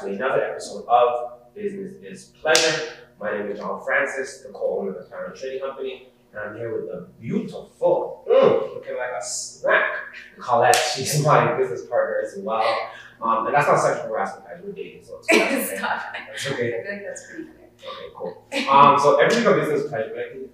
to another episode of Business is Pleasure. My name is John Francis, the co-owner of the Clarence Trading Company, and I'm here with the beautiful, mm, looking like a snack, Colette. She's my business partner as well. Um, and that's not sexual harassment, guys. We're dating, so it's okay. Stop. That's I feel like that's pretty clear. Okay, cool. Um, so every single business pleasure, I think,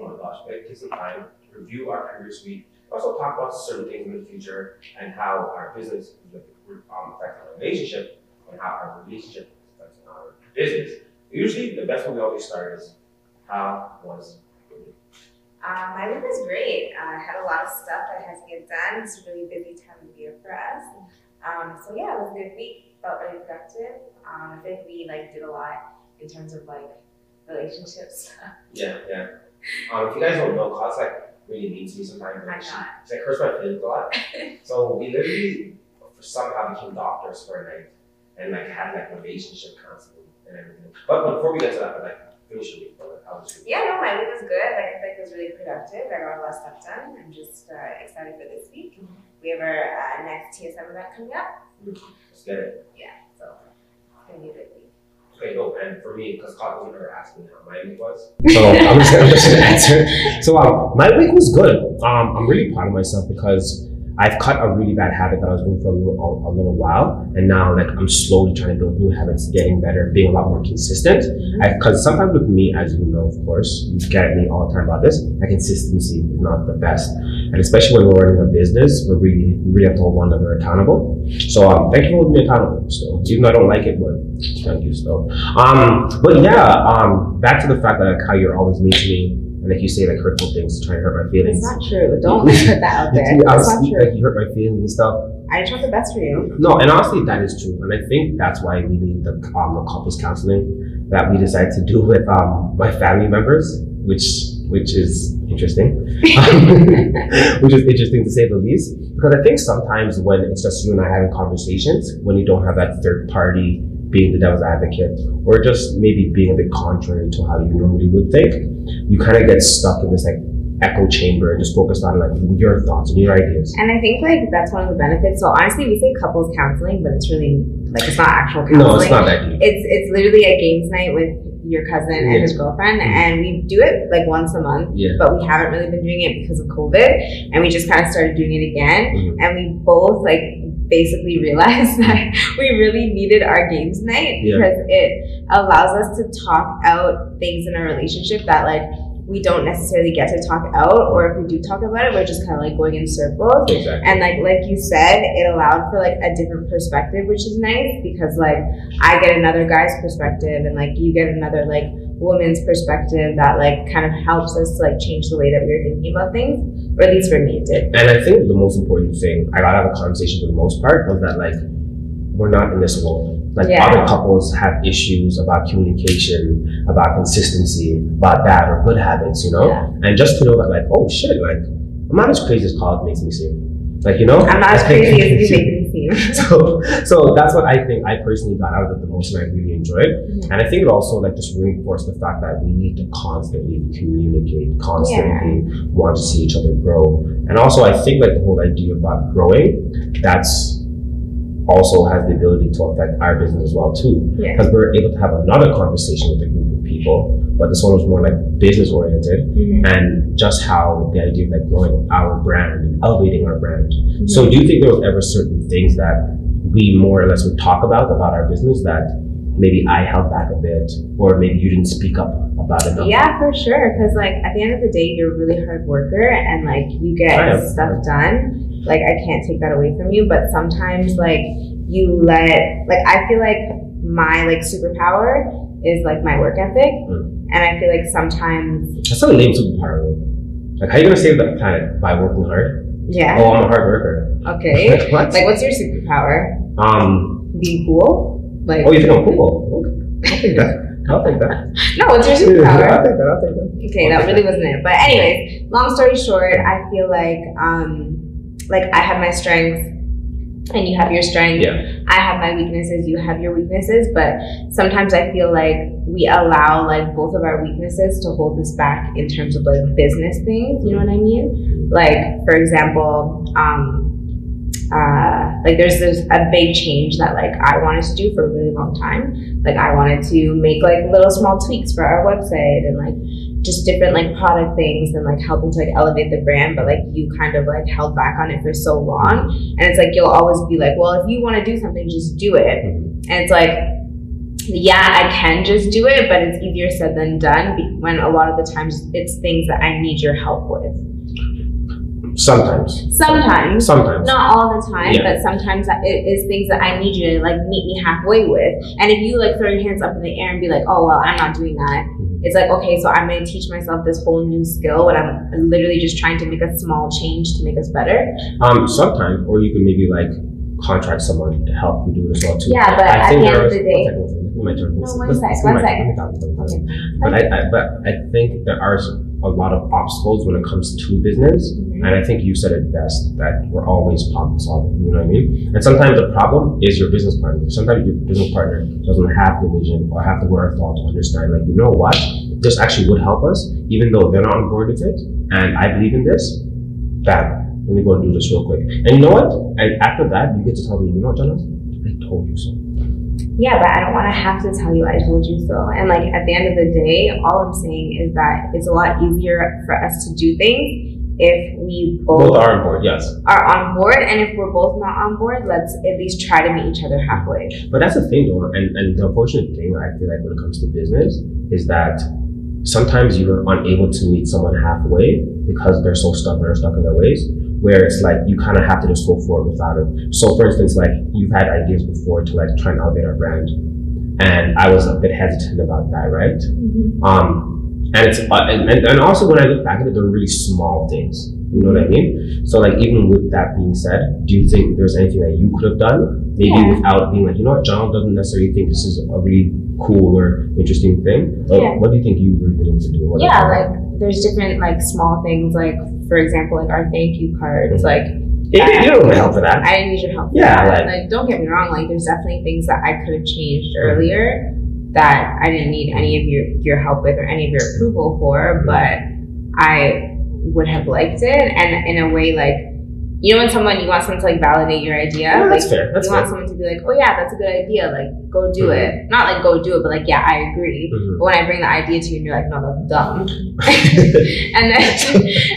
oh my gosh, we take some time to review our previous week. Also talk about certain things in the future and how our business um, affects our relationship and how our relationship affects our business. Usually, the best one we always start is how was your week? Um, my week was great. I had a lot of stuff that had to get done. It's a really busy time of year for us. Um, so yeah, it was a good week. Felt really productive. Um, I think we like did a lot in terms of like relationships. Yeah, yeah. Um, if you guys don't know, Claude's like really mean to me sometimes. I'm She- like hurts my feelings a lot. so we literally somehow became doctors for a night and like had like relationship counseling and everything. But before we get to that, like finish your week, but how was your week? Yeah, no, my week was good. Like I think it was really productive. I got a lot of stuff done. I'm just uh, excited for this week. We have our uh, next TSM event coming up. Let's get it. So it's gonna be a good week. Okay, no, and for me, because Claude wasn't ever asking me how my week was. So I'm just, I'm just gonna answer. So um, my week was good. Um, I'm really proud of myself because I've cut a really bad habit that I was doing for a little a, a little while, and now like I'm slowly trying to build new habits, getting better, being a lot more consistent. Because sometimes with me, as you know, of course, you get at me all the time about this. That consistency is not the best, and especially when we're running a business, we're really we really have to hold one another accountable. So um, thank you for holding me accountable. Still, even though I don't like it, but thank you still. Um, but yeah, um, back to the fact that like, how you're always to me, and like you say like hurtful things to try and hurt my feelings. It's not true. Don't put that out there. You- It's not true. like you hurt my feelings and stuff. I want the best for you. No, and honestly, that is true, and I think that's why we need the um, the couples counseling that we decided to do with um, my family members, which which is interesting, which is interesting to say the least. Because I think sometimes when it's just you and I having conversations, when you don't have that third party being the devil's advocate, or just maybe being a bit contrary to how you normally would think, you kind of get stuck in this like echo chamber and just focused on like your thoughts and your ideas. And I think like that's one of the benefits. So honestly, we say couples counseling, but it's really like it's not actual counseling. No, it's not that deep. It's it's literally a games night with your cousin and his girlfriend, Mhm. and we do it like once a month. Yeah. But we haven't really been doing it because of COVID, and we just kind of started doing it again. Mhm. And we both like basically realized that we really needed our games night Yeah. because it allows us to talk out things in our relationship that like we don't necessarily get to talk out, or if we do talk about it, we're just kind of like going in circles. Exactly. And like like you said, it allowed for like a different perspective, which is nice because like I get another guy's perspective and like you get another like woman's perspective that like kind of helps us to like change the way that we are thinking about things. Or at least for me it did. And I think the most important thing I got out of the conversation for the most part was that like we're not in this alone. Like Yeah. other couples have issues about communication, about consistency, about bad or good habits, you know? Yeah. And just to know that like, oh shit, like I'm not as crazy as Colin makes me seem. Like, you know? I'm not as crazy as you make me seem. so so that's what I think I personally got out of it the most and I really enjoyed. Mhm. And I think it also like just reinforced the fact that we need to constantly communicate, constantly want to see each other grow. And also I think like the whole idea about growing, that's also has the ability to affect our business as well too. Yeah. Because we're able to have another conversation with a group of people, but this one was more like business oriented Mhm. and just how the idea of like growing our brand and elevating our brand. Mm-hmm. So do you think there was ever certain things that we more or less would talk about about our business that maybe I held back a bit or maybe you didn't speak up about enough? Yeah, for sure. Because like at the end of the day, you're a really hard worker, and like you get stuff done. Like I can't take that away from you. But sometimes like you let like I feel like my like superpower is like my work ethic, Mm. and I feel like sometimes That's not a lame superpower. Like how are you gonna save the planet by working hard? yeah. Oh, I'm a hard worker. Okay. what? like what's your superpower? um. Being cool. Like Oh, you think I'm cool? Okay. I'll take that. I'll take that. no, what's your superpower? I'll take that. I'll take that. Okay, that really wasn't it. But anyways, long story short, I feel like um like I have my strengths and you have your strengths. Yeah. I have my weaknesses, you have your weaknesses, but sometimes I feel like we allow like both of our weaknesses to hold us back in terms of like business things, you know what I mean? Like for example, um uh, like there's this a big change that like I wanted to do for a really long time. Like I wanted to make like little small tweaks for our website and like just different like product things and like helping to like elevate the brand, but like you kind of like held back on it for so long. And it's like you'll always be like, well, if you want to do something, just do it. Mhm. And it's like, yeah, I can just do it, but it's easier said than done when a lot of the times it's things that I need your help with. Sometimes. Sometimes. Sometimes. Not all the time, Yeah. but sometimes it is things that I need you to like meet me halfway with. And if you like throw your hands up in the air and be like, "Oh well, I'm not doing that,". It's like, okay, so I'm gonna teach myself this whole new skill when I'm literally just trying to make a small change to make us better. Um, sometimes, or you can maybe like contract someone to help you do it as well too. Yeah, but I at think the end of the day- one second, one second. Let me my turn. No, one Let's- sec, let's one get my- sec. let me talk, let me talk. Okay. But I, I, but I think there are a lot of obstacles when it comes to business, and I think you said it best that we're always problem solving. You know what I mean? And sometimes the problem is your business partner. Sometimes your business partner doesn't have the vision or have the wherewithal to understand. Like, you know what? This actually would help us, even though they're not on board with it, and I believe in this. Bam. Let me go and do this real quick. And you know what? And after that, you get to tell me, you know what, Jonathan? I told you so. Yeah, but I don't want to have to tell you I told you so. And like at the end of the day, all I'm saying is that it's a lot easier for us to do things if we both, Both are on board, yes. are on board. And if we're both not on board, let's at least try to meet each other halfway. But that's the thing, though, and, and the unfortunate thing I feel like when it comes to business is that sometimes you're unable to meet someone halfway because they're so stubborn or stuck in their ways. Where it's like you kind of have to just go for it without it. So, for instance, like you've had ideas before to like try and elevate our brand, and I was a bit hesitant about that, right? Um, and it's uh, and, and, and also when I look back at it, they're really small things. You know what I mean? So like even with that being said, do you think there's anything that you could have done maybe Yeah. without being like, you know what, John doesn't necessarily think this is a really cool or interesting thing. But Yeah. What do you think you been able to do? What Yeah, like there's different like small things, like for example, like our thank you cards. Like you don't need help for that. I didn't need your help. for Yeah, that. like- don't get me wrong. Like there's definitely things that I could have changed earlier that I didn't need any of your your help with or any of your approval for, mm-hmm. but I would have liked it. And in a way, like you know, when someone you want someone to like validate your idea, Yeah, like that's fair. That's you fair. want someone to be like, oh yeah, that's a good idea. Like go do Mhm. it. Not like go do it, but like yeah, I agree. Mhm. But when I bring the idea to you and you're like, no, that's dumb. and then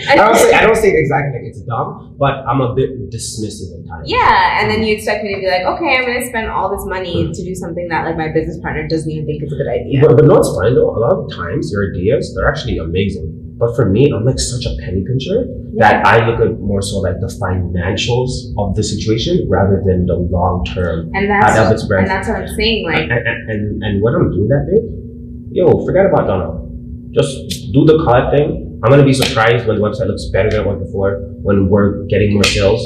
I don't say I don't say exactly like it's dumb, but I'm a bit dismissive at times. Yeah, and then you expect me to be like, okay, I'm gonna spend all this money to do something that like my business partner doesn't even think is a good idea. But, but no, it's fine though. A lot of times your ideas they're actually amazing. But for me, I'm like such a penny pincher that I look at more so like the financials of the situation rather than the long term. and that's brand. and that's what I'm saying. Like, And, and, and, and when I'm doing that, babe, yo, forget about Donald. Just do the collab thing. I'm gonna be surprised when the website looks better than it was before, when we're getting more sales.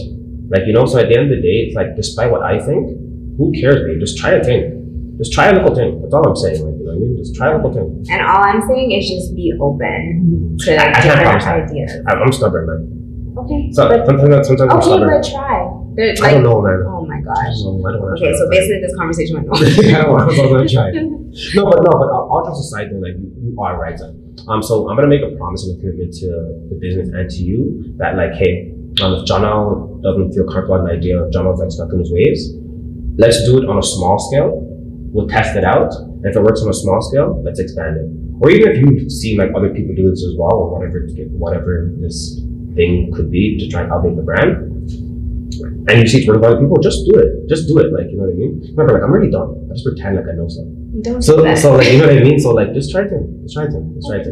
Like, you know, so at the end of the day, it's like, despite what I think, who cares, babe? Just try a thing. Just try a little thing. That's all I'm saying. Like, you know what I mean? Just try a little thing. and all I'm saying is just be open to I- I different that. ideas. I'm, I'm stubborn, man. Okay, So but sometimes, sometimes I'm okay, stubborn. but try. There, I don't know, man. oh my I gosh. don't. I don't want to Okay, so basically this conversation went nowhere. I don't want to try. No, but no, but all all jokes aside, though, like you, you are right. Um, so I'm gonna make a promise and a commitment to the business and to you that, like, hey, um, if John Al doesn't feel comfortable with an idea, if John Al's like stuck in his ways, let's do it on a small scale. We'll test it out. And if it works on a small scale, let's expand it. Or even if you've seen like other people do this as well, or whatever, whatever this thing could be to try and elevate the brand, and you see it's working for other people, just do it. Just do it. Like, you know what I mean? Remember, like, I'm really dumb. I just pretend like I know something. Don't So, do that. so like, you know what I mean? So like, just try it. Just try it. Just try it.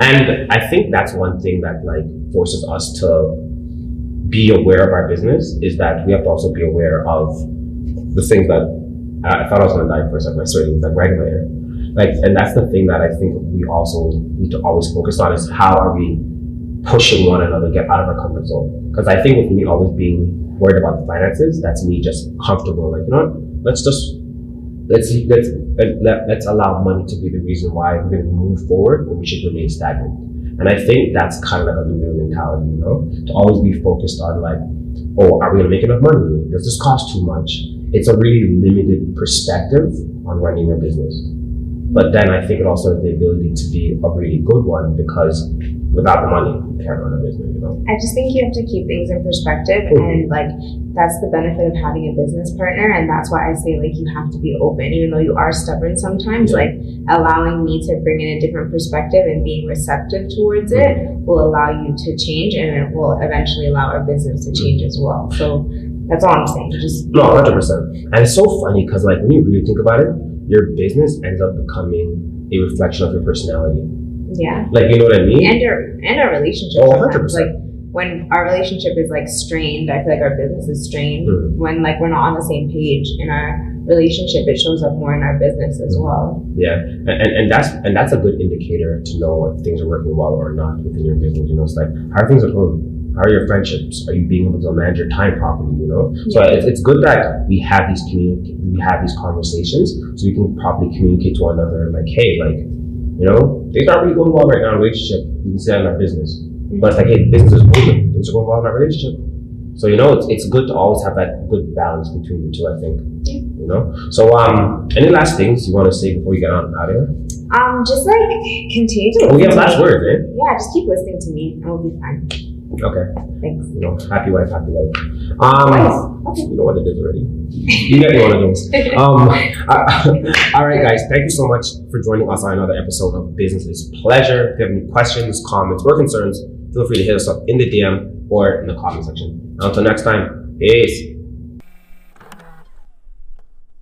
And I think that's one thing that like forces us to be aware of our business is that we have to also be aware of the things that I thought I was gonna die for a second. I right in my ear. Like, and that's the thing that I think we also need to always focus on is how are we pushing one another to get out of our comfort zone? Because I think with me always being worried about the finances, that's me just comfortable. Like, you know what? Let's just let's let's let, let's allow money to be the reason why we're going to move forward when we should remain stagnant. And I think that's kind of like a Lulu mentality, you know, to always be focused on like, oh, are we going to make enough money? Does this cost too much? It's a really limited perspective on running your business. But then I think it also has the ability to be a really good one because without the money, you can't run a business, you know? I just think you have to keep things in perspective Mhm. and like that's the benefit of having a business partner, and that's why I say like you have to be open, even though you are stubborn sometimes. Yeah. Like allowing me to bring in a different perspective and being receptive towards it will allow you to change, and it will eventually allow our business to change as well. So that's all I'm saying. Just No, hundred percent. And it's so funny because like when you really think about it, your business ends up becoming a reflection of your personality. yeah, Like you know what I mean? and our and our relationship. Oh, 100%. Like when our relationship is like strained, I feel like our business is strained. Mhm. When like we're not on the same page in our relationship, it shows up more in our business as well. Yeah, and, and, and that's and that's a good indicator to know if things are working well or not within your business. You know, it's like how are things at home? How are your friendships? Are you being able to manage your time properly? You know, so it's, it's good that we have these communi- we have these conversations so we can properly communicate to one another. Like, hey, like, you know, things aren't really going well right now in relationship. We can say that in our business, but it's like, hey, business is booming. Things are going well in our relationship. So you know, it's, it's good to always have that good balance between the two. I think. You know. So um, any last things you want to say before we get on out of here? Um, just like continue to Oh, we have last words, eh? Yeah, just keep listening to me, and we'll be fine. Okay. Thanks. You know, happy wife, happy life. Um, Okay. you know what it is already. You get one of those. Um, uh, all right, guys. Thank you so much for joining us on another episode of Business is Pleasure. If you have any questions, comments, or concerns, feel free to hit us up in the DM or in the comment section. Until next time, peace.